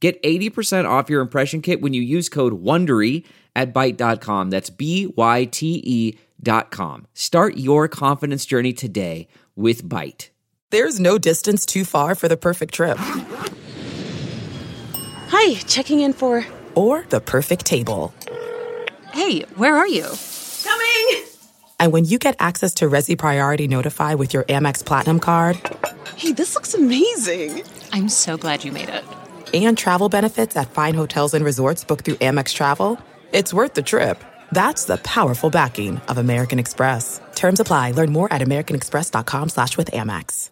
Get 80% off your impression kit when you use code WONDERY at Byte.com. That's B-Y-T-E dot com. Start your confidence journey today with Byte. There's no distance too far for the perfect trip. Hi, checking in for... Or the perfect table. Hey, where are you? Coming! And when you get access to Resy Priority Notify with your Amex Platinum card... Hey, this looks amazing! I'm so glad you made it and travel benefits at fine hotels and resorts booked through Amex Travel, it's worth the trip. That's the powerful backing of American Express. Terms apply. Learn more at americanexpress.com slash with Amex.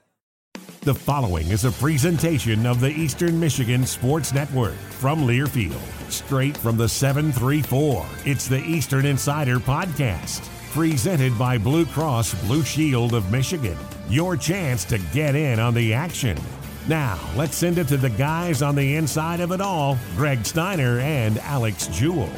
The following is a presentation of the Eastern Michigan Sports Network from Learfield. Straight from the 734, it's the Eastern Insider Podcast. Presented by Blue Cross Blue Shield of Michigan. Your chance to get in on the action. Now, let's send it to the guys on the inside of it all Greg Steiner and Alex Jewell.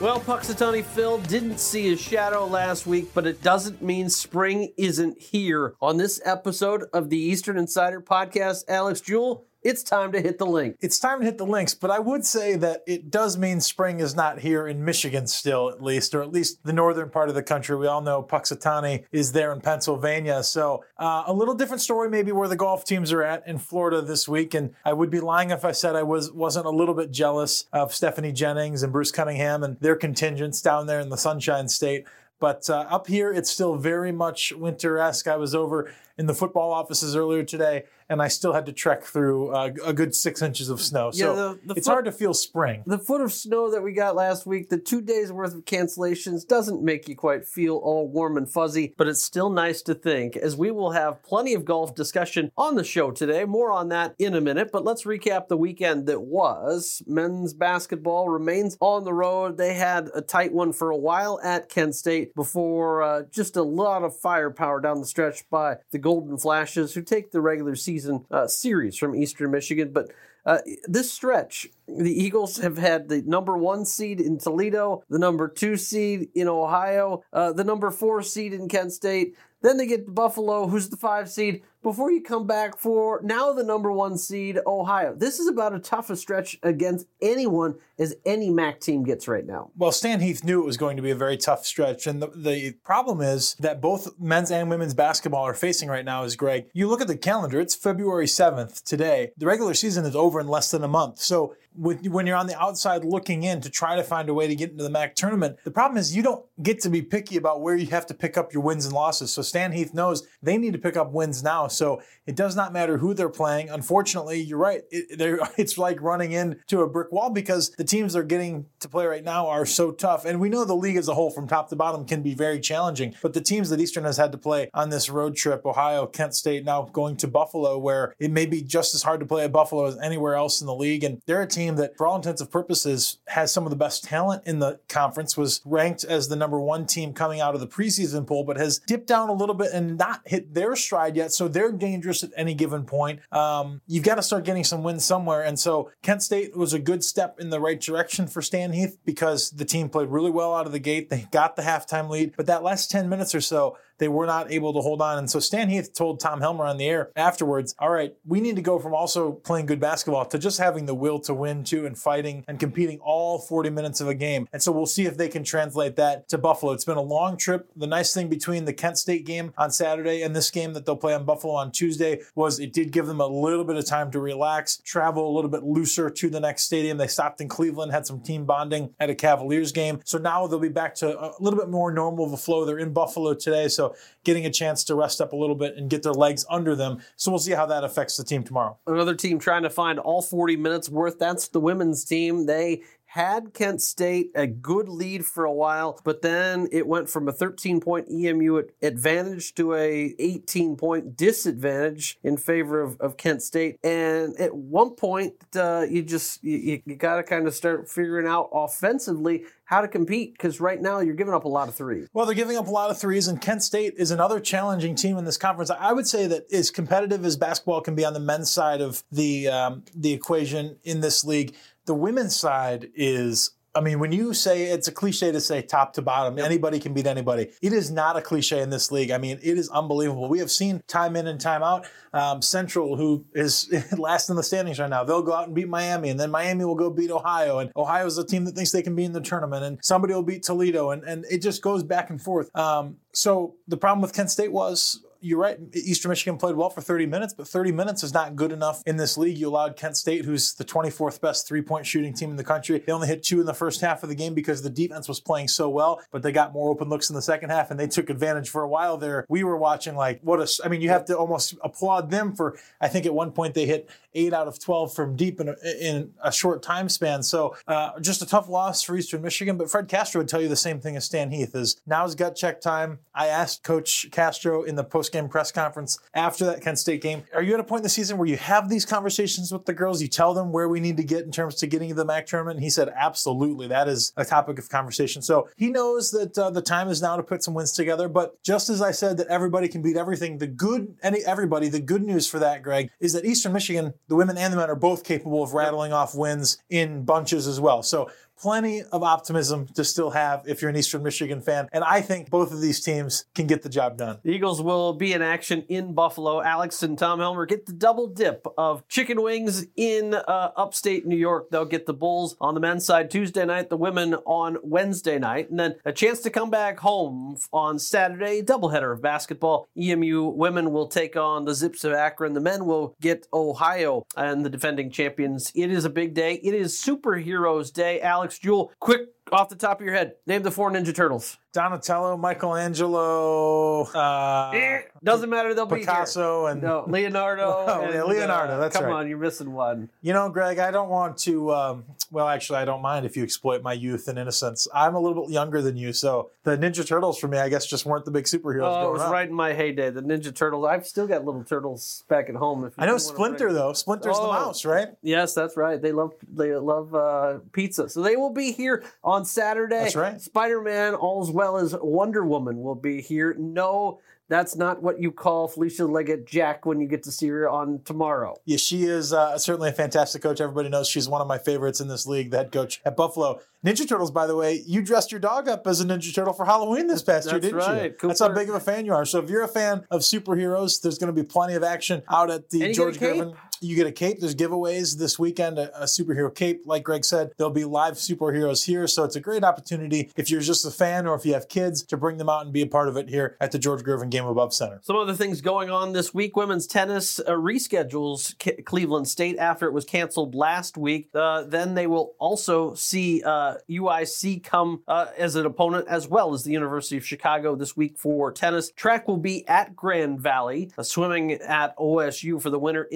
Well, Punxsutawney Phil didn't see his shadow last week, but it doesn't mean spring isn't here. On this episode of the Eastern Insider Podcast, Alex Jewell, it's time to hit the link. It's time to hit the links, but I would say that it does mean spring is not here in Michigan still, at least, or at least the northern part of the country. We all know Punxsutawney is there in Pennsylvania. So uh, a little different story, maybe where the golf teams are at in Florida this week. And I would be lying if I said I was wasn't a little bit jealous of Stephanie Jennings and Bruce Cunningham and their contingents down there in the Sunshine State. But uh, up here, it's still very much winter esque. I was over in the football offices earlier today, and I still had to trek through uh, a good six inches of snow. So yeah, the, the it's foot, hard to feel spring. The foot of snow that we got last week, the two days worth of cancellations, doesn't make you quite feel all warm and fuzzy, but it's still nice to think, as we will have plenty of golf discussion on the show today. More on that in a minute, but let's recap the weekend that was. Men's basketball remains on the road. They had a tight one for a while at Kent State before uh, just a lot of firepower down the stretch by the Golden Flashes, who take the regular season uh, series from Eastern Michigan. But uh, this stretch, the Eagles have had the number one seed in Toledo, the number two seed in Ohio, uh, the number four seed in Kent State. Then they get Buffalo, who's the five seed, before you come back for now the number one seed, Ohio. This is about as tough a stretch against anyone as any MAC team gets right now. Well, Stan Heath knew it was going to be a very tough stretch. And the, the problem is that both men's and women's basketball are facing right now is Greg. You look at the calendar, it's February 7th today. The regular season is over in less than a month. So when you're on the outside looking in to try to find a way to get into the MAC tournament, the problem is you don't get to be picky about where you have to pick up your wins and losses. So Stan Heath knows they need to pick up wins now. So it does not matter who they're playing. Unfortunately, you're right. It, it's like running into a brick wall because the teams they're getting to play right now are so tough. And we know the league as a whole, from top to bottom, can be very challenging. But the teams that Eastern has had to play on this road trip, Ohio, Kent State, now going to Buffalo, where it may be just as hard to play at Buffalo as anywhere else in the league. And they're a team that, for all intents and purposes, has some of the best talent in the conference, was ranked as the number one team coming out of the preseason poll, but has dipped down a little bit and not hit their stride yet. So they're dangerous dangerous at any given point. Um, you've got to start getting some wins somewhere. And so Kent State was a good step in the right direction for Stan Heath because the team played really well out of the gate. They got the halftime lead, but that last 10 minutes or so, they were not able to hold on. And so Stan Heath told Tom Helmer on the air afterwards, all right, we need to go from also playing good basketball to just having the will to win too and fighting and competing all 40 minutes of a game. And so we'll see if they can translate that to Buffalo. It's been a long trip. The nice thing between the Kent State game on Saturday and this game that they'll play on Buffalo on Tuesday was it did give them a little bit of time to relax, travel a little bit looser to the next stadium. They stopped in Cleveland, had some team bonding at a Cavaliers game. So now they'll be back to a little bit more normal of a flow. They're in Buffalo today. So getting a chance to rest up a little bit and get their legs under them. So we'll see how that affects the team tomorrow. Another team trying to find all 40 minutes worth. That's the women's team. They had Kent State a good lead for a while, but then it went from a 13 point EMU advantage to a 18 point disadvantage in favor of, of Kent State. And at one point, uh, you just you, you got to kind of start figuring out offensively how to compete because right now you're giving up a lot of threes. Well, they're giving up a lot of threes, and Kent State is another challenging team in this conference. I would say that as competitive as basketball can be on the men's side of the um, the equation in this league, the women's side is I mean, when you say it's a cliche to say top to bottom, anybody can beat anybody. It is not a cliche in this league. I mean, it is unbelievable. We have seen time in and time out. Um, Central, who is last in the standings right now, they'll go out and beat Miami, and then Miami will go beat Ohio, and Ohio is a team that thinks they can be in the tournament, and somebody will beat Toledo, and, and it just goes back and forth. Um, so the problem with Kent State was you're right. Eastern Michigan played well for 30 minutes, but 30 minutes is not good enough in this league. You allowed Kent State, who's the 24th best three point shooting team in the country, they only hit two in the first half of the game because the defense was playing so well, but they got more open looks in the second half and they took advantage for a while there. We were watching like, what a, I mean, you have to almost applaud them for, I think at one point they hit eight out of 12 from deep in a, in a short time span. So uh, just a tough loss for Eastern Michigan, but Fred Castro would tell you the same thing as Stan Heath is now's gut check time. I asked Coach Castro in the post game press conference after that Kent State game. Are you at a point in the season where you have these conversations with the girls? You tell them where we need to get in terms to getting to the MAC tournament? And he said, absolutely. That is a topic of conversation. So he knows that uh, the time is now to put some wins together. But just as I said that everybody can beat everything, the good, any everybody, the good news for that, Greg, is that Eastern Michigan, the women and the men, are both capable of rattling off wins in bunches as well. So plenty of optimism to still have if you're an Eastern Michigan fan. And I think both of these teams can get the job done. The Eagles will be in action in Buffalo. Alex and Tom Helmer get the double dip of chicken wings in uh, upstate New York. They'll get the Bulls on the men's side Tuesday night, the women on Wednesday night, and then a chance to come back home on Saturday, doubleheader of basketball. EMU women will take on the Zips of Akron. The men will get Ohio and the defending champions. It is a big day. It is Superheroes Day. Alex Alex Jewell, quick off the top of your head, name the four Ninja Turtles. Donatello, Michelangelo. Uh, eh, doesn't matter. They'll Picasso be here. and no, Leonardo. oh, and, yeah, Leonardo. Uh, that's come right. on, you're missing one. You know, Greg, I don't want to. Um, well, actually, I don't mind if you exploit my youth and innocence. I'm a little bit younger than you, so the Ninja Turtles for me, I guess, just weren't the big superheroes. Oh, it was up. right in my heyday. The Ninja Turtles. I've still got little turtles back at home. If I know Splinter though. Splinter's oh, the mouse, right? Yes, that's right. They love they love uh, pizza, so they will be here on Saturday. That's right. Spider Man, All's as well as Wonder Woman, will be here. No, that's not what you call Felicia Leggett Jack when you get to see her on tomorrow. Yeah, she is uh, certainly a fantastic coach. Everybody knows she's one of my favorites in this league, the head coach at Buffalo. Ninja Turtles, by the way, you dressed your dog up as a Ninja Turtle for Halloween this past That's year, didn't right. you? Cooper. That's how big of a fan you are. So if you're a fan of superheroes, there's going to be plenty of action out at the George? Gervin. You get a cape. There's giveaways this weekend, a, a superhero cape. Like Greg said, there'll be live superheroes here. So it's a great opportunity if you're just a fan or if you have kids to bring them out and be a part of it here at the George Gervin Game Above Center. Some other things going on this week. Women's tennis uh, reschedules K- Cleveland State after it was canceled last week. Uh, then they will also see uh, UIC come uh, as an opponent as well as the University of Chicago this week for tennis. Track will be at Grand Valley. Uh, swimming at OSU for the Winter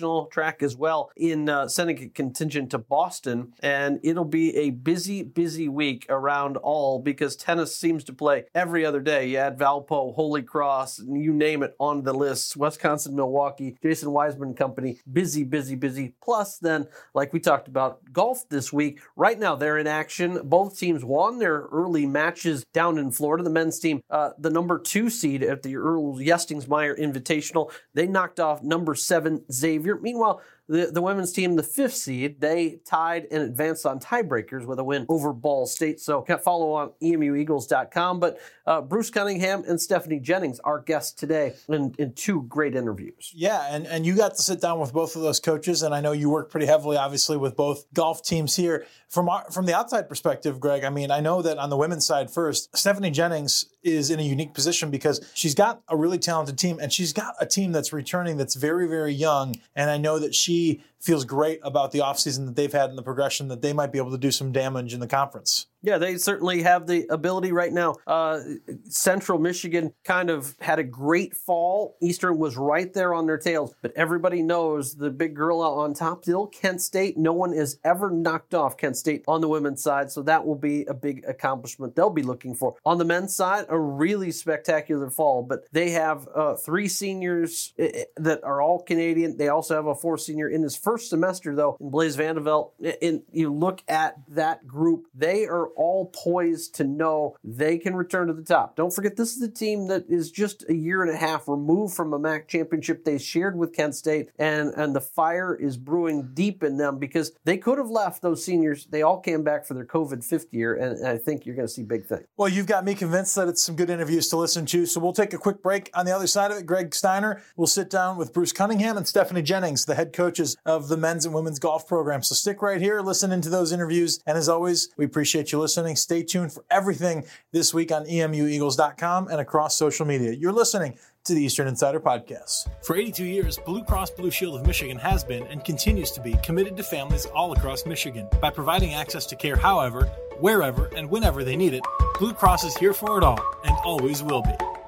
Invitational track as well in uh, sending a contingent to Boston. And it'll be a busy, busy week around all because tennis seems to play every other day. You add Valpo, Holy Cross, you name it on the list. Wisconsin, Milwaukee, Jason Wiseman Company, busy, busy, busy. Plus, then, like we talked about, golf this week. Right now, they're in action. Both teams won their early matches down in Florida. The men's team, uh, the number two seed at the Earl Yestingsmeyer Invitational, they knocked off number seven Xavier. Meanwhile, the, the women's team, the fifth seed, they tied and advanced on tiebreakers with a win over Ball State. So follow on emueagles.com. But uh, Bruce Cunningham and Stephanie Jennings, our guests today, in, in two great interviews. Yeah, and, and you got to sit down with both of those coaches, and I know you work pretty heavily, obviously, with both golf teams here. From our, from the outside perspective, Greg, I mean, I know that on the women's side first, Stephanie Jennings is in a unique position because she's got a really talented team, and she's got a team that's returning that's very, very young. And I know that she feels great about the offseason that they've had and the progression that they might be able to do some damage in the conference. Yeah, they certainly have the ability right now. Uh, Central Michigan kind of had a great fall. Eastern was right there on their tails, but everybody knows the big gorilla on top, still Kent State. No one has ever knocked off Kent State on the women's side, so that will be a big accomplishment they'll be looking for. On the men's side, a really spectacular fall, but they have uh, three seniors eh, eh, that are all Canadian. They also have a four senior in his first semester, though, in Blaise Vandeveld. And you look at that group, they are all poised to know they can return to the top. Don't forget, this is a team that is just a year and a half removed from a MAC championship they shared with Kent State, and, and the fire is brewing deep in them because they could have left those seniors. They all came back for their COVID fifth year, and I think you're going to see big things. Well, you've got me convinced that it's some good interviews to listen to, so we'll take a quick break. On the other side of it, Greg Steiner will sit down with Bruce Cunningham and Stephanie Jennings, the head coaches of the men's and women's golf program. So stick right here, listen into those interviews, and as always, we appreciate you listening. Stay tuned for everything this week on emueagles.com and across social media. You're listening to the Eastern Insider Podcast. For 82 years, Blue Cross Blue Shield of Michigan has been and continues to be committed to families all across Michigan. By providing access to care however, wherever, and whenever they need it, Blue Cross is here for it all and always will be.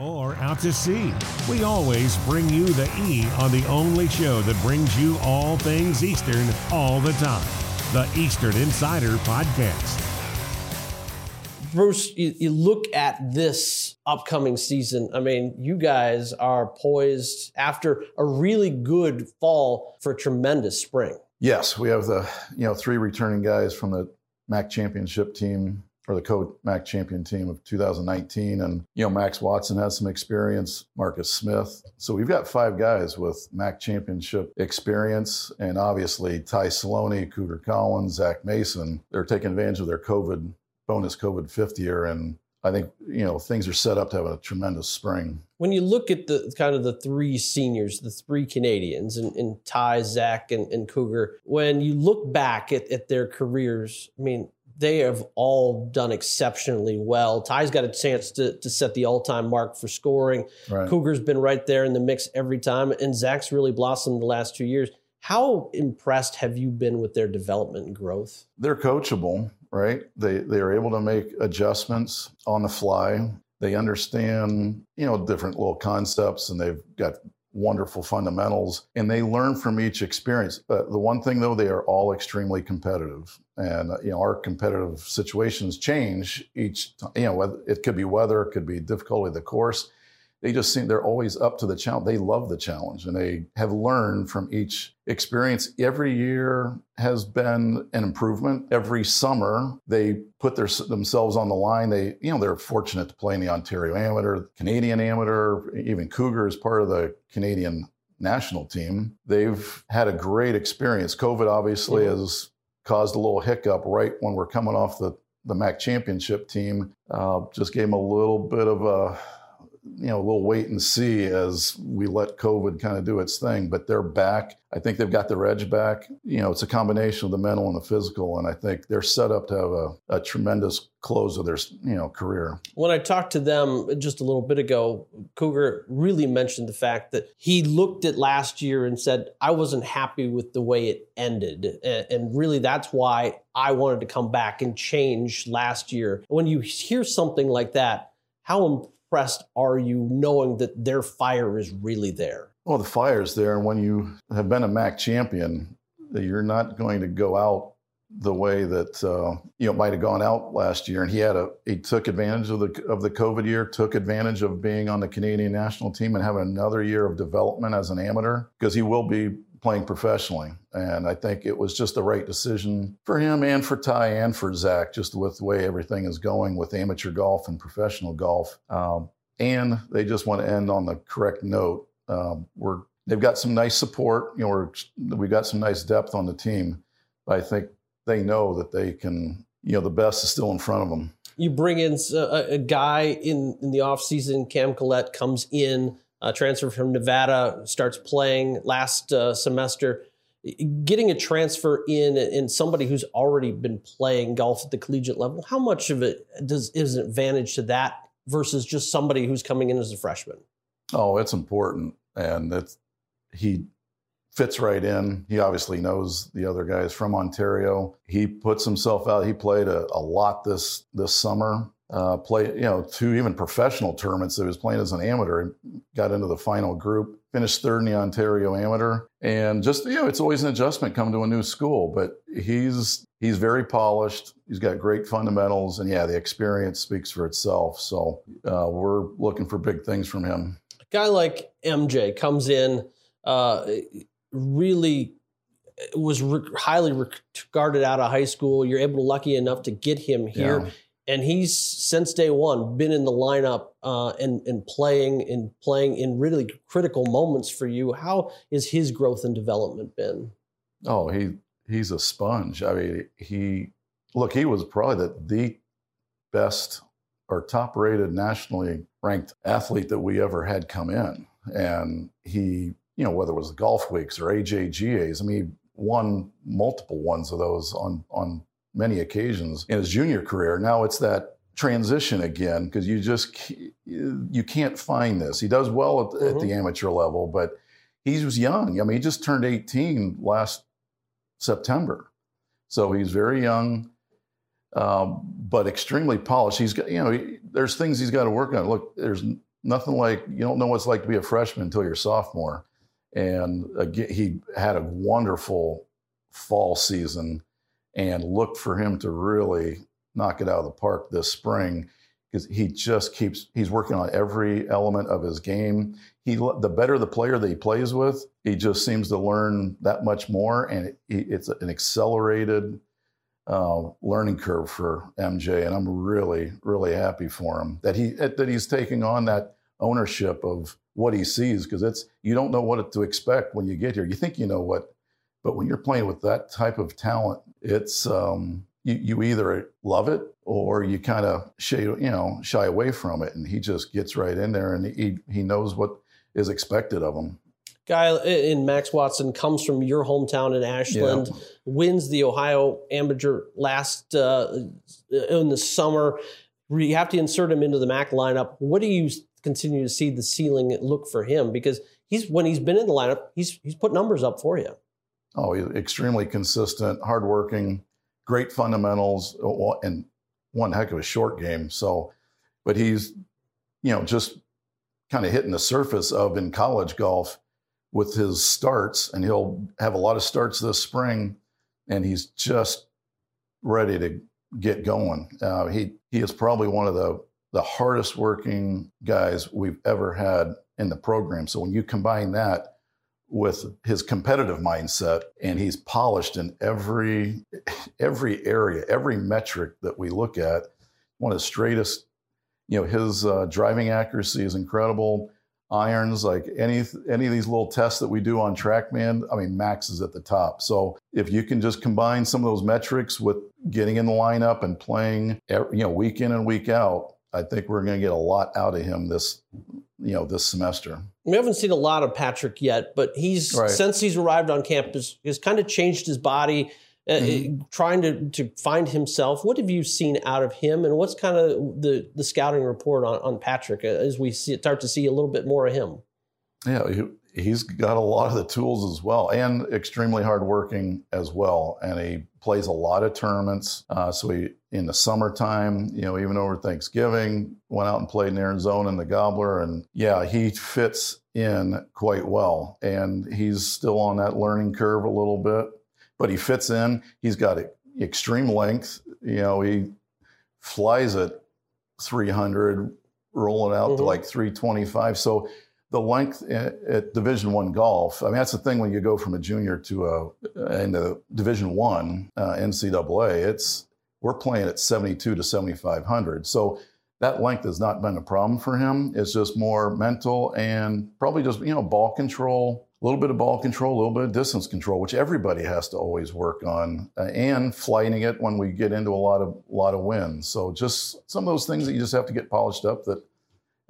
Or out to sea. We always bring you the E on the only show that brings you all things Eastern all the time. The Eastern Insider Podcast. Bruce, you, you, look at this upcoming season. I mean, you guys are poised after a really good fall for a tremendous spring. Yes, we have the you know three returning guys from the MAC championship team or the co MAC champion team of 2019, and you know Max Watson has some experience, Marcus Smith. So we've got five guys with MAC championship experience, and obviously Ty Saloni, Cougar Collins, Zach Mason. They're taking advantage of their COVID bonus COVID fifth year. And I think, you know, things are set up to have a tremendous spring. When you look at the kind of the three seniors, the three Canadians, and, and Ty, Zach, and, and Cougar, when you look back at, at their careers, I mean, they have all done exceptionally well. Ty's got a chance to, to set the all time mark for scoring. Right. Cougar's been right there in the mix every time, and Zach's really blossomed the last two years. How impressed have you been with their development and growth? They're coachable right? They they are able to make adjustments on the fly. They understand, you know, different little concepts and they've got wonderful fundamentals and they learn from each experience. Uh, the one thing though, they are all extremely competitive. And uh, you know, our competitive situations change each. You know, it could be weather, it could be difficulty of the course they just seem they're always up to the challenge. They love the challenge and they have learned from each experience. Every year has been an improvement. Every summer they put their, themselves on the line. They, you know, they're fortunate to play in the Ontario Amateur, Canadian Amateur, even Cougar is part of the Canadian national team. They've had a great experience. COVID obviously mm-hmm. has caused a little hiccup right when we're coming off the the MAC championship team. Uh, just gave them a little bit of a you know, we'll wait and see as we let COVID kind of do its thing. But they're back. I think they've got their edge back. You know, it's a combination of the mental and the physical, and I think they're set up to have a, a tremendous close of their you know career. When I talked to them just a little bit ago, Cougar really mentioned the fact that he looked at last year and said, "I wasn't happy with the way it ended," and really that's why I wanted to come back and change last year. When you hear something like that, how impressed are you knowing that their fire is really there? Well, the fire is there. And when you have been a MAC champion, you're not going to go out the way that uh, you know might have gone out last year. And he had a he took advantage of the of the COVID year, took advantage of being on the Canadian national team and having another year of development as an amateur because he will be playing professionally. And I think it was just the right decision for him and for Ty and for Zach, just with the way everything is going with amateur golf and professional golf. Um, and they just want to end on the correct note. Um, we're they've got some nice support. You know, we got some nice depth on the team, but I think they know that they can. You know, the best is still in front of them. You bring in a, a guy in in the offseason, Cam Collette comes in uh, transfer from Nevada, starts playing last uh, semester. Getting a transfer in and somebody who's already been playing golf at the collegiate level, how much of it does is an advantage to that versus just somebody who's coming in as a freshman? Oh, it's important, and it's he fits right in. He obviously knows the other guys from Ontario. He puts himself out. He played a, a lot this this summer. Uh, play you know two even professional tournaments. He was playing as an amateur. And got into the final group. Finished third in the Ontario Amateur, and just you know, it's always an adjustment coming to a new school. But he's he's very polished. He's got great fundamentals, and yeah, the experience speaks for itself. So uh, we're looking for big things from him. A guy like MJ comes in, uh, really was re- highly regarded out of high school. You're able to lucky enough to get him here. Yeah. And he's since day one been in the lineup uh, and and playing and playing in really critical moments for you. How is his growth and development been? Oh, he he's a sponge. I mean, he look, he was probably the, the best or top rated nationally ranked athlete that we ever had come in. And he, you know, whether it was the golf weeks or AJGAs, I mean, he won multiple ones of those on on many occasions in his junior career. Now it's that transition again because you just you can't find this. He does well at, mm-hmm. at, the mm-hmm. amateur level, but he was young. I mean, he just turned 18 last September. So he's very young, um, but extremely polished. He's got, you know, he, there's things he's got to work on. Look, there's nothing like, you don't know what it's like to be a freshman until you're a sophomore. And again, he had a wonderful fall season and look for him to really knock it out of the park this spring because he just keeps he's working on every element of his game. He the better the player that he plays with, he just seems to learn that much more, and it, it's an accelerated uh, learning curve for MJ. And I'm really really happy for him that he that he's taking on that ownership of what he sees because it's you don't know what to expect when you get here. You think you know what, but when you're playing with that type of talent, it's um, you, you either love it or you kind of shy, you know, shy away from it. And he just gets right in there and he, he knows what is expected of him. Guy in Max Watson comes from your hometown in Ashland, yeah. wins the Ohio Amateur last uh, in the summer. You have to insert him into the MAC lineup. What do you continue to see the ceiling look for him? Because he's when he's been in the lineup, he's he's put numbers up for you. Oh, he's extremely consistent, hardworking great fundamentals, uh, and one heck of a short game. So, but he's, you know, just kind of hitting the surface of in college golf with his starts, and he'll have a lot of starts this spring, and he's just ready to get going. Uh, he he is probably one of the the hardest working guys we've ever had in the program. So when you combine that with his competitive mindset and he's polished in every every area every metric that we look at. One of the straightest you know his uh, driving accuracy is incredible. Irons like any any of these little tests that we do on trackman i mean max is at the top. So if you can just combine some of those metrics with getting in the lineup and playing you know week in and week out i think we're going to get a lot out of him this you know this semester. We haven't seen a lot of Patrick yet, but he's right. since he's arrived on campus has kind of changed his body, uh, mm-hmm. uh, trying to to find himself. What have you seen out of him, and what's kind of the the scouting report on on Patrick uh, as we see, start to see a little bit more of him? Yeah, he's got a lot of the tools as well, and extremely hardworking as well, and he plays a lot of tournaments. Uh, so he in the summertime, you know, even over Thanksgiving, went out and played in Arizona in the Gobbler. And yeah, he fits in quite well. And he's still on that learning curve a little bit, but he fits in. He's got extreme length. You know, he flies at 300, rolling out mm-hmm. to like 325. So the length at Division One golf. I mean, that's the thing when you go from a junior to a into Division One uh, NCAA. It's we're playing at 72 to 7,500. So that length has not been a problem for him. It's just more mental and probably just, you know, ball control, a little bit of ball control, a little bit of distance control, which everybody has to always work on, uh, and flighting it when we get into a lot of lot of winds. So just some of those things that you just have to get polished up that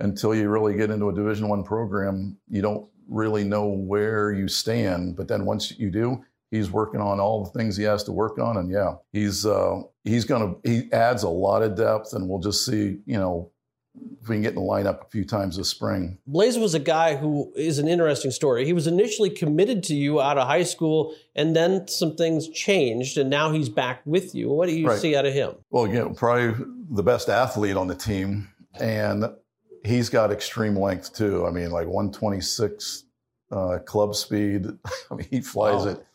until you really get into a division one program, you don't really know where you stand. But then once you do, he's working on all the things he has to work on, and yeah, he's uh, he's gonna he adds a lot of depth, and we'll just see you know if we can get in the lineup a few times this spring. Blaze was a guy who is an interesting story. He was initially committed to you out of high school, and then some things changed, and now he's back with you. What do you Right. see out of him? Well, again, probably the best athlete on the team, and he's got extreme length too. I mean, like 126 uh, club speed. I mean, he flies Wow. at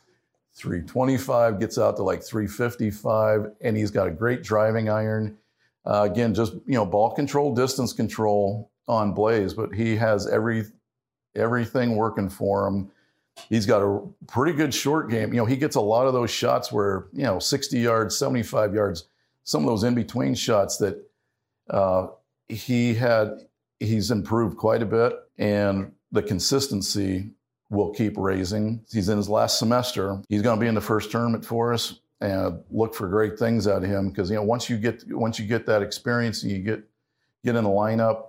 325, gets out to like 355, and he's got a great driving iron. Uh, again, just you know, ball control, distance control on Blaze, but he has every everything working for him. He's got a pretty good short game. You know, he gets a lot of those shots where you know, 60 yards, 75 yards, some of those in between shots that uh, he had. He's improved quite a bit, and the consistency will keep raising. He's in his last semester. He's going to be in the first tournament for us, and look for great things out of him because you know once you get once you get that experience and you get get in the lineup,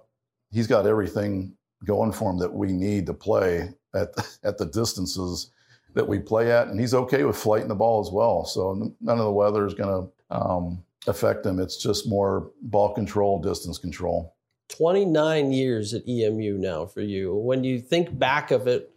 he's got everything going for him that we need to play at at the distances that we play at, and he's okay with flighting the ball as well. So none of the weather is going to um, affect him. It's just more ball control, distance control. 29 years at EMU now for you. When you think back of it,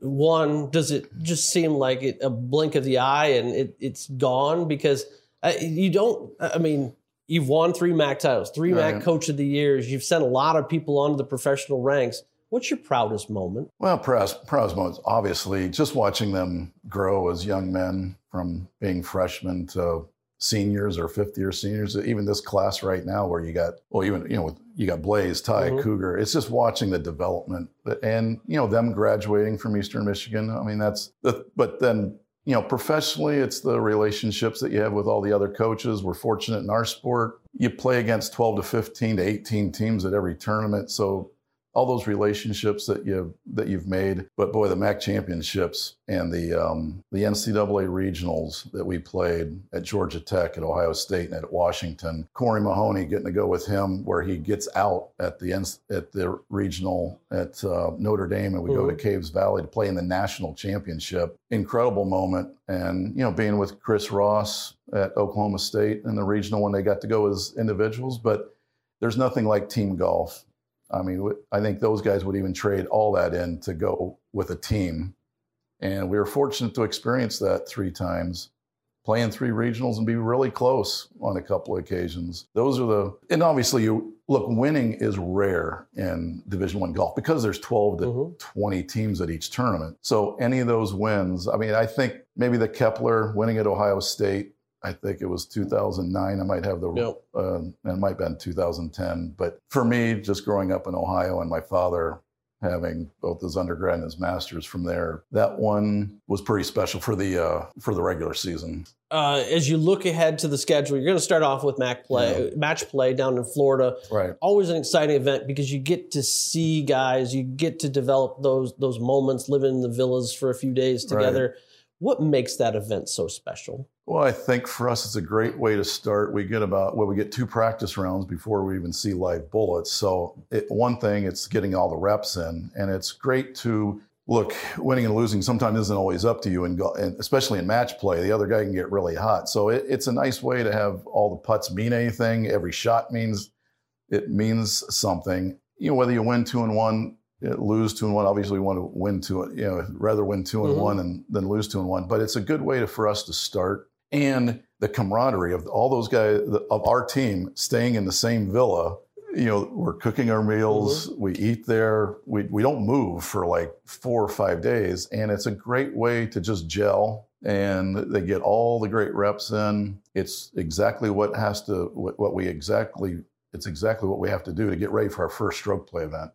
one, does it just seem like it, a blink of the eye and it, it's gone? Because uh, you don't, I mean, you've won three MAC titles, three MAC. Coach of the Years. You've sent a lot of people onto the professional ranks. What's your proudest moment? Well, proudest, proudest moments, obviously, just watching them grow as young men from being freshmen to seniors or fifth year seniors. Even this class right now, where you got, well, even you know, with- you got Blaze, Ty, Mhm. Cougar. It's just watching the development and you know them graduating from Eastern Michigan. I mean, that's the. But then you know, professionally, it's the relationships that you have with all the other coaches. We're fortunate in our sport. You play against 12 to 15 to 18 teams at every tournament, so all those relationships that you that you've made. But boy, the MAC championships and the um, the NCAA regionals that we played at Georgia Tech, at Ohio State, and at Washington. Corey Mahoney getting to go with him where he gets out at the at the regional at uh, Notre Dame, and we go to Mhm. Caves Valley to play in the national championship. Incredible moment, and you know being with Chris Ross at Oklahoma State in the regional when they got to go as individuals, but there's nothing like team golf. I mean, I think those guys would even trade all that in to go with a team. And we were fortunate to experience that three times, playing three regionals and be really close on a couple of occasions. Those are the, and obviously, you look, winning is rare in Division One golf because there's 12 to Mhm. 20 teams at each tournament. So any of those wins, I mean, I think maybe the Kepler winning at Ohio State. I think it was 2009. I might have the Yep. uh, and it might have been 2010. But for me, just growing up in Ohio and my father having both his undergrad and his master's from there, that one was pretty special for the uh, for the regular season. Uh, as you look ahead to the schedule, you're going to start off with MAC play, match play down in Florida. Right. always an exciting event because you get to see guys, you get to develop those those moments, living in the villas for a few days Right. What makes that event so special? Well, I think for us, it's a great way to start. We get about, well, we get two practice rounds before we even see live bullets. So, it, one thing, it's getting all the reps in. And it's great to look, winning and losing sometimes isn't always up to you, and, go, and especially in match play, the other guy can get really hot. So, it, it's a nice way to have all the putts mean anything. Every shot means, it means something. You know, whether you win two and one, lose two and one. Obviously, we want to win two. You know, rather win 2 and Mhm. one and than lose two and one. But it's a good way to, for us to start and the camaraderie of all those guys of our team staying in the same villa. You know, we're cooking our meals, we eat there, we, we don't move for like four or five days. And it's a great way to just gel and they get all the great reps in. It's exactly what has to, what we exactly, it's exactly what we have to do to get ready for our first stroke play event.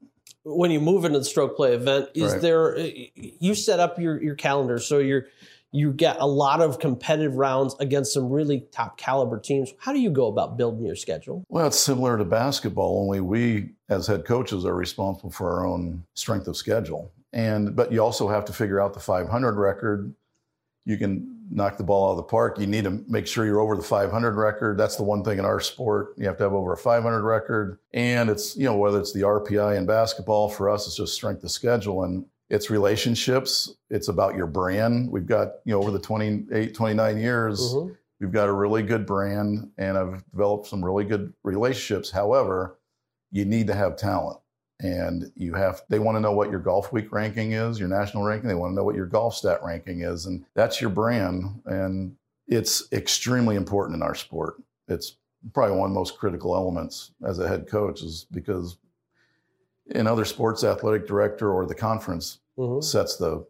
When you move into the stroke play event, is Right. there eh, you set up your your calendar so you're you get a lot of competitive rounds against some really top caliber teams. How do you go about building your schedule? Well, it's similar to basketball, only we, as head coaches, are responsible for our own strength of schedule. And but you also have to figure out the 500 record. You can knock the ball out of the park. You need to make sure you're over the 500 record. That's the one thing in our sport. You have to have over a 500 record. And it's, you know, whether it's the RPI in basketball, for us, it's just strength of schedule. And it's relationships. It's about your brand. We've got, you know, over the 28, 29 years, Mhm. We've got a really good brand and I've developed some really good relationships. However, you need to have talent and you have they want to know what your golf week ranking is your national ranking they want to know what your golf stat ranking is and that's your brand and it's extremely important in our sport. It's probably one of the most critical elements as a head coach is because in other sports athletic director or the conference mm-hmm. sets the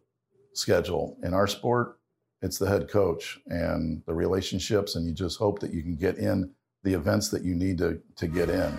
schedule. In our sport it's the head coach and the relationships and you just hope that you can get in the events that you need to, to get in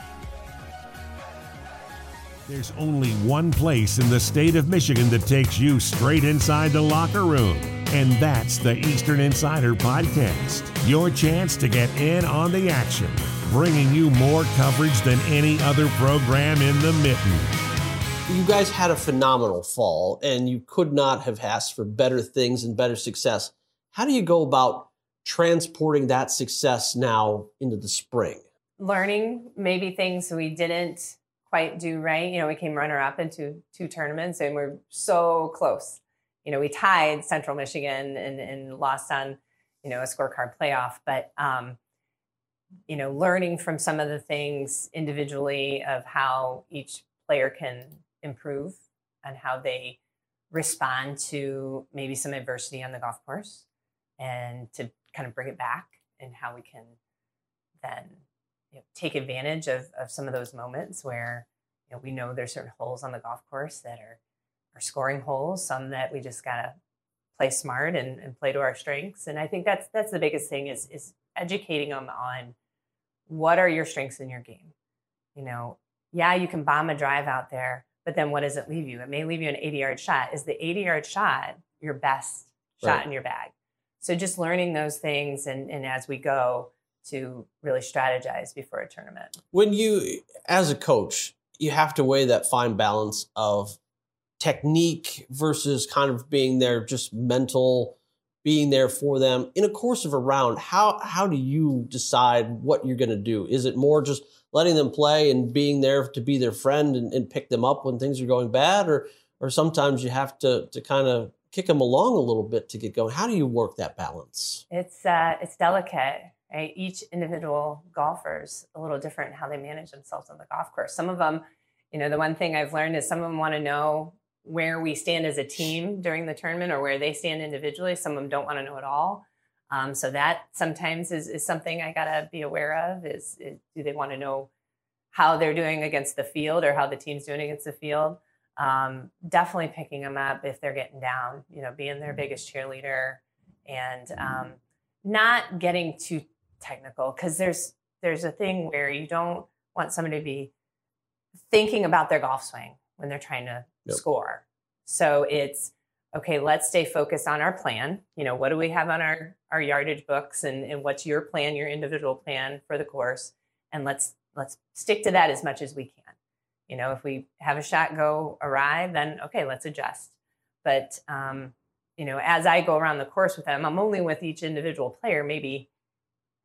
There's only one place in the state of Michigan that takes you straight inside the locker room, and that's the Eastern Insider Podcast. Your chance to get in on the action, bringing you more coverage than any other program in the mitten. You guys had a phenomenal fall, and you could not have asked for better things and better success. How do you go about transporting that success now into the spring? Learning maybe things we didn't quite do right. You know, we came runner up into two tournaments and we're so close. You know, we tied Central Michigan and, and lost on, you know, a scorecard playoff. But, um, you know, learning from some of the things individually of how each player can improve and how they respond to maybe some adversity on the golf course and to kind of bring it back and how we can then you know, take advantage of, of some of those moments where you know we know there's certain holes on the golf course that are are scoring holes, some that we just gotta play smart and, and play to our strengths. And I think that's that's the biggest thing is is educating them on what are your strengths in your game. You know, yeah, you can bomb a drive out there, but then what does it leave you? It may leave you an 80 yard shot. Is the 80 yard shot your best shot right. in your bag? So just learning those things and, and as we go, to really strategize before a tournament. When you, as a coach, you have to weigh that fine balance of technique versus kind of being there just mental being there for them. In a course of a round how how do you decide what you're going to do? Is it more just letting them play and being there to be their friend and, and, pick them up when things are going bad? Or or sometimes you have to to kind of kick them along a little bit to get going. How do you work that balance? It's uh it's delicate right? Each individual golfer is a little different how they manage themselves on the golf course. Some of them, you know, the one thing I've learned is some of them want to know where we stand as a team during the tournament or where they stand individually. Some of them don't want to know at all. Um, so that sometimes is, is something I gotta be aware of. Is, is do they want to know how they're doing against the field or how the team's doing against the field? Um, definitely picking them up if they're getting down. You know, being their biggest cheerleader and um, not getting too technical because there's there's a thing where you don't want somebody to be thinking about their golf swing when they're trying to yep. score. So it's okay, let's stay focused on our plan. You know, what do we have on our our yardage books and, and what's your plan, your individual plan for the course? And let's let's stick to that as much as we can. You know, if we have a shot go awry, then okay, let's adjust. But um, you know, as I go around the course with them, I'm only with each individual player maybe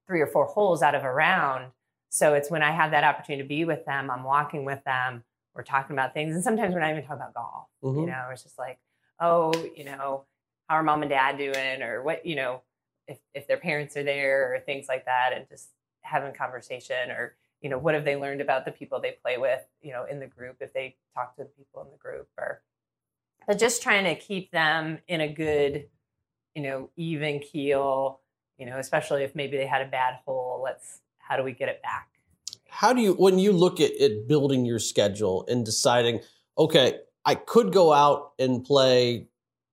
three or four holes out of a round. So it's when I have that opportunity to be with them, I'm walking with them, we're talking about things. And sometimes we're not even talking about golf. Mm-hmm. You know, it's just like, oh, you know, how are mom and dad doing? Or what, you know, if, if their parents are there or things like that and just having conversation or, you know, what have they learned about the people they play with, you know, in the group, if they talk to the people in the group or but just trying to keep them in a good, you know, even keel, you know, especially if maybe they had a bad hole. Let's how do we get it back? How do you when you look at, at building your schedule and deciding, okay, I could go out and play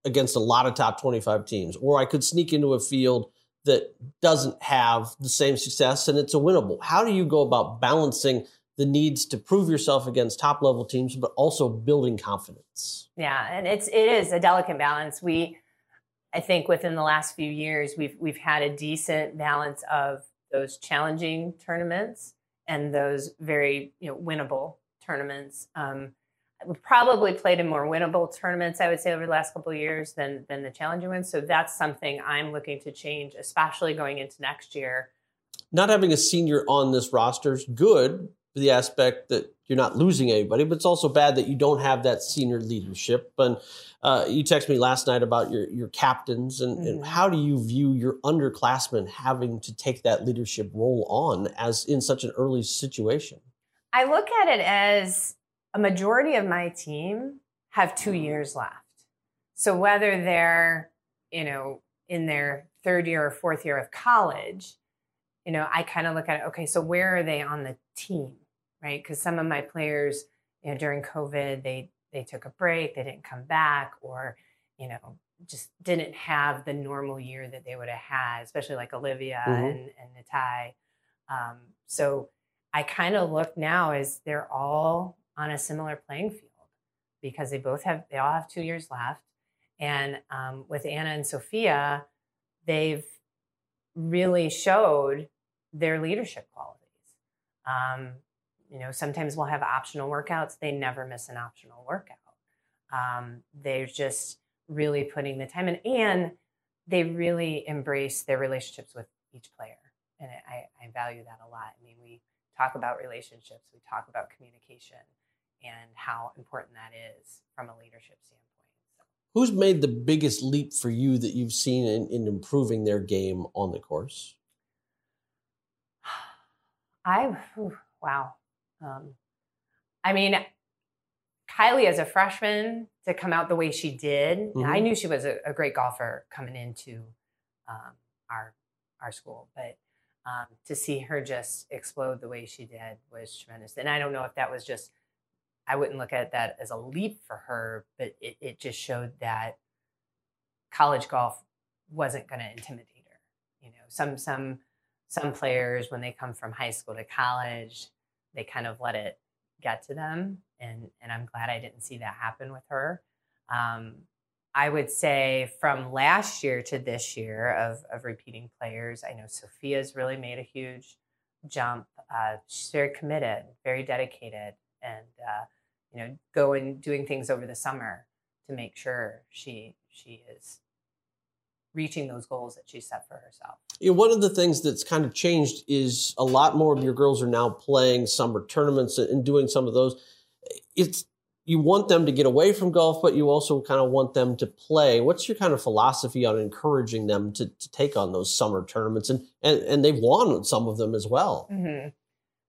against a lot of top 25 teams, or I could sneak into a field that doesn't have the same success and it's a winnable. How do you go about balancing the needs to prove yourself against top level teams, but also building confidence? Yeah, and it's it is a delicate balance. We I think within the last few years, we've we've had a decent balance of those challenging tournaments and those very you know winnable tournaments. Um, probably played in more winnable tournaments, I would say, over the last couple of years than than the challenging ones. So that's something I'm looking to change, especially going into next year. Not having a senior on this roster is good the aspect that you're not losing anybody, but it's also bad that you don't have that senior leadership. And uh, you texted me last night about your your captains, and, mm-hmm. and how do you view your underclassmen having to take that leadership role on as in such an early situation? I look at it as a majority of my team have two years left. So whether they're, you know, in their third year or fourth year of college, you know, I kind of look at it, okay, so where are they on the team, right? Because some of my players, you know, during COVID, they they took a break, they didn't come back, or, you know, just didn't have the normal year that they would have had, especially like Olivia mm-hmm. and, and Natai. Um, so I kind of look now as they're all on a similar playing field because they both have they all have two years left and um, with anna and sophia they've really showed their leadership qualities um, you know sometimes we'll have optional workouts they never miss an optional workout um, they're just really putting the time in and they really embrace their relationships with each player and I, I value that a lot i mean we talk about relationships we talk about communication and how important that is from a leadership standpoint. So. Who's made the biggest leap for you that you've seen in, in improving their game on the course? I, wow. Um, I mean, Kylie as a freshman to come out the way she did, mm-hmm. I knew she was a, a, great golfer coming into um, our our school, but um, to see her just explode the way she did was tremendous. And I don't know if that was just I wouldn't look at that as a leap for her, but it, it just showed that college golf wasn't going to intimidate her. You know, some some some players when they come from high school to college, they kind of let it get to them, and and I'm glad I didn't see that happen with her. Um, I would say from last year to this year of of repeating players, I know Sophia's really made a huge jump. Uh, she's very committed, very dedicated and uh, you know going doing things over the summer to make sure she she is reaching those goals that she set for herself. Yeah, one of the things that's kind of changed is a lot more of your girls are now playing summer tournaments and doing some of those. It's you want them to get away from golf, but you also kind of want them to play. What's your kind of philosophy on encouraging them to, to take on those summer tournaments? And, and and they've won some of them as well. Mm-hmm.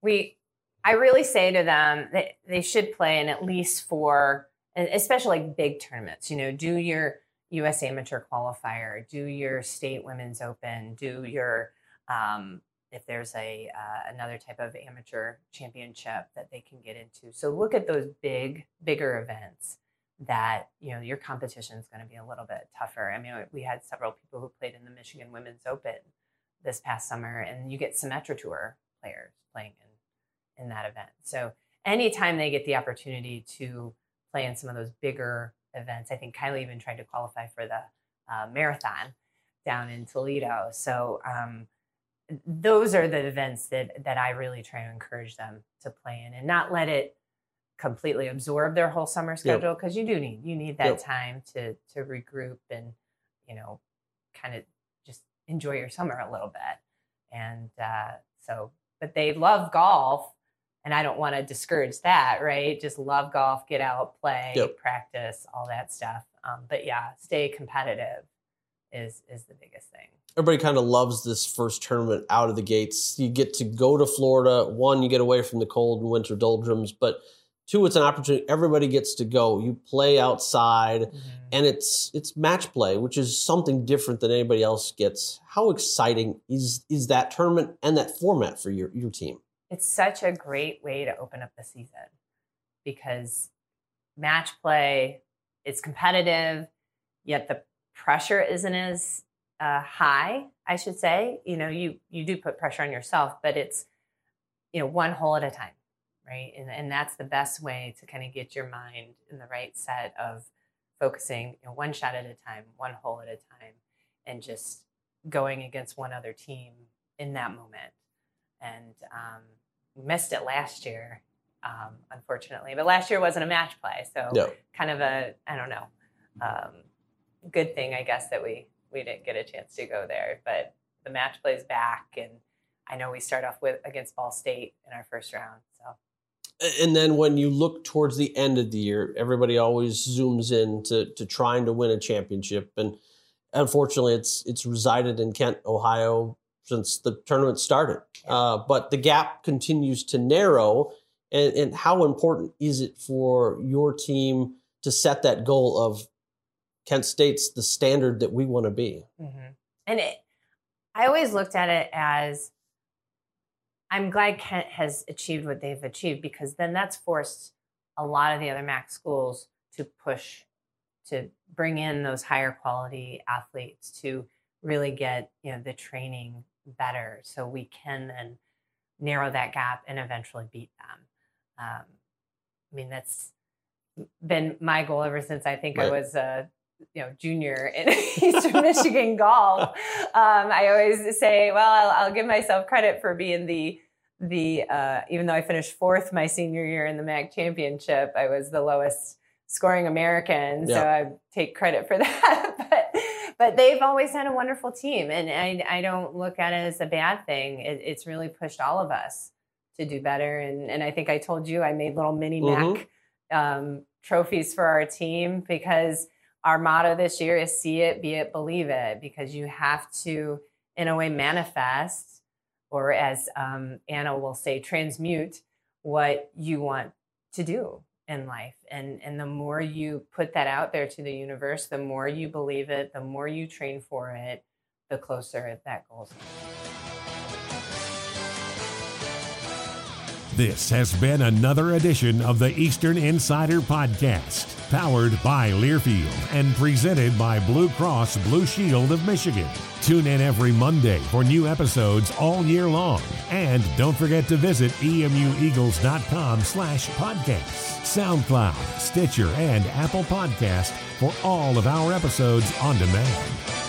We I really say to them that they should play in at least four, especially like big tournaments. You know, do your U.S. Amateur Qualifier, do your State Women's Open, do your um, if there's a uh, another type of amateur championship that they can get into. So look at those big, bigger events that you know your competition is going to be a little bit tougher. I mean, we had several people who played in the Michigan Women's Open this past summer, and you get Symetra Tour players playing in in that event. So anytime they get the opportunity to play in some of those bigger events, I think Kylie even tried to qualify for the uh, marathon down in Toledo. So um, those are the events that that I really try to encourage them to play in and not let it completely absorb their whole summer schedule because yep. you do need you need that yep. time to to regroup and you know kind of just enjoy your summer a little bit and uh, so but they love golf and I don't want to discourage that, right? Just love golf, get out, play, yep. practice, all that stuff. Um, but yeah, stay competitive is is the biggest thing. Everybody kind of loves this first tournament out of the gates. You get to go to Florida. One, you get away from the cold and winter doldrums, but two, it's an opportunity. Everybody gets to go. You play outside, mm-hmm. and it's it's match play, which is something different than anybody else gets. How exciting is is that tournament and that format for your your team? It's such a great way to open up the season because match play is competitive, yet the pressure isn't as uh, high. I should say, you know, you you do put pressure on yourself, but it's you know one hole at a time, right? And and that's the best way to kind of get your mind in the right set of focusing, you know, one shot at a time, one hole at a time, and just going against one other team in that moment and um, missed it last year. um, unfortunately. But last year wasn't a match play, so No. kind of a I don't know, um, good thing I guess that we we didn't get a chance to go there. But the match play is back, and I know we start off with against Ball State in our first round. So And then when you look towards the end of the year, everybody always zooms in to, to trying to win a championship. And unfortunately, it's it's resided in Kent, Ohio since the tournament started. Uh, but the gap continues to narrow. And, and how important is it for your team to set that goal of Kent State's the standard that we want to be? Mm-hmm. And it, I always looked at it as I'm glad Kent has achieved what they've achieved because then that's forced a lot of the other MAC schools to push to bring in those higher quality athletes to really get you know the training better so we can then narrow that gap and eventually beat them. Um, I mean that's been my goal ever since I think I was a you know junior in Eastern Michigan golf. Um, I always say, well, I'll, I'll give myself credit for being the the uh, even though I finished fourth my senior year in the MAC championship, I was the lowest scoring American, so I take credit for that. but but they've always had a wonderful team, and I, I don't look at it as a bad thing. It, it's really pushed all of us to do better, and and I think I told you I made little mini Mhm. MAC um, trophies for our team because our motto this year is see it, be it, believe it, because you have to, in a way, manifest, or as um, Anna will say, transmute what you want to do in life. And, and the more you put that out there to the universe, the more you believe it, the more you train for it, the closer that goal is. This has been another edition of the Eastern Insider Podcast, powered by Learfield and presented by Blue Cross Blue Shield of Michigan. Tune in every Monday for new episodes all year long. And don't forget to visit emueagles.com slash podcasts, SoundCloud, Stitcher, and Apple Podcast for all of our episodes on demand.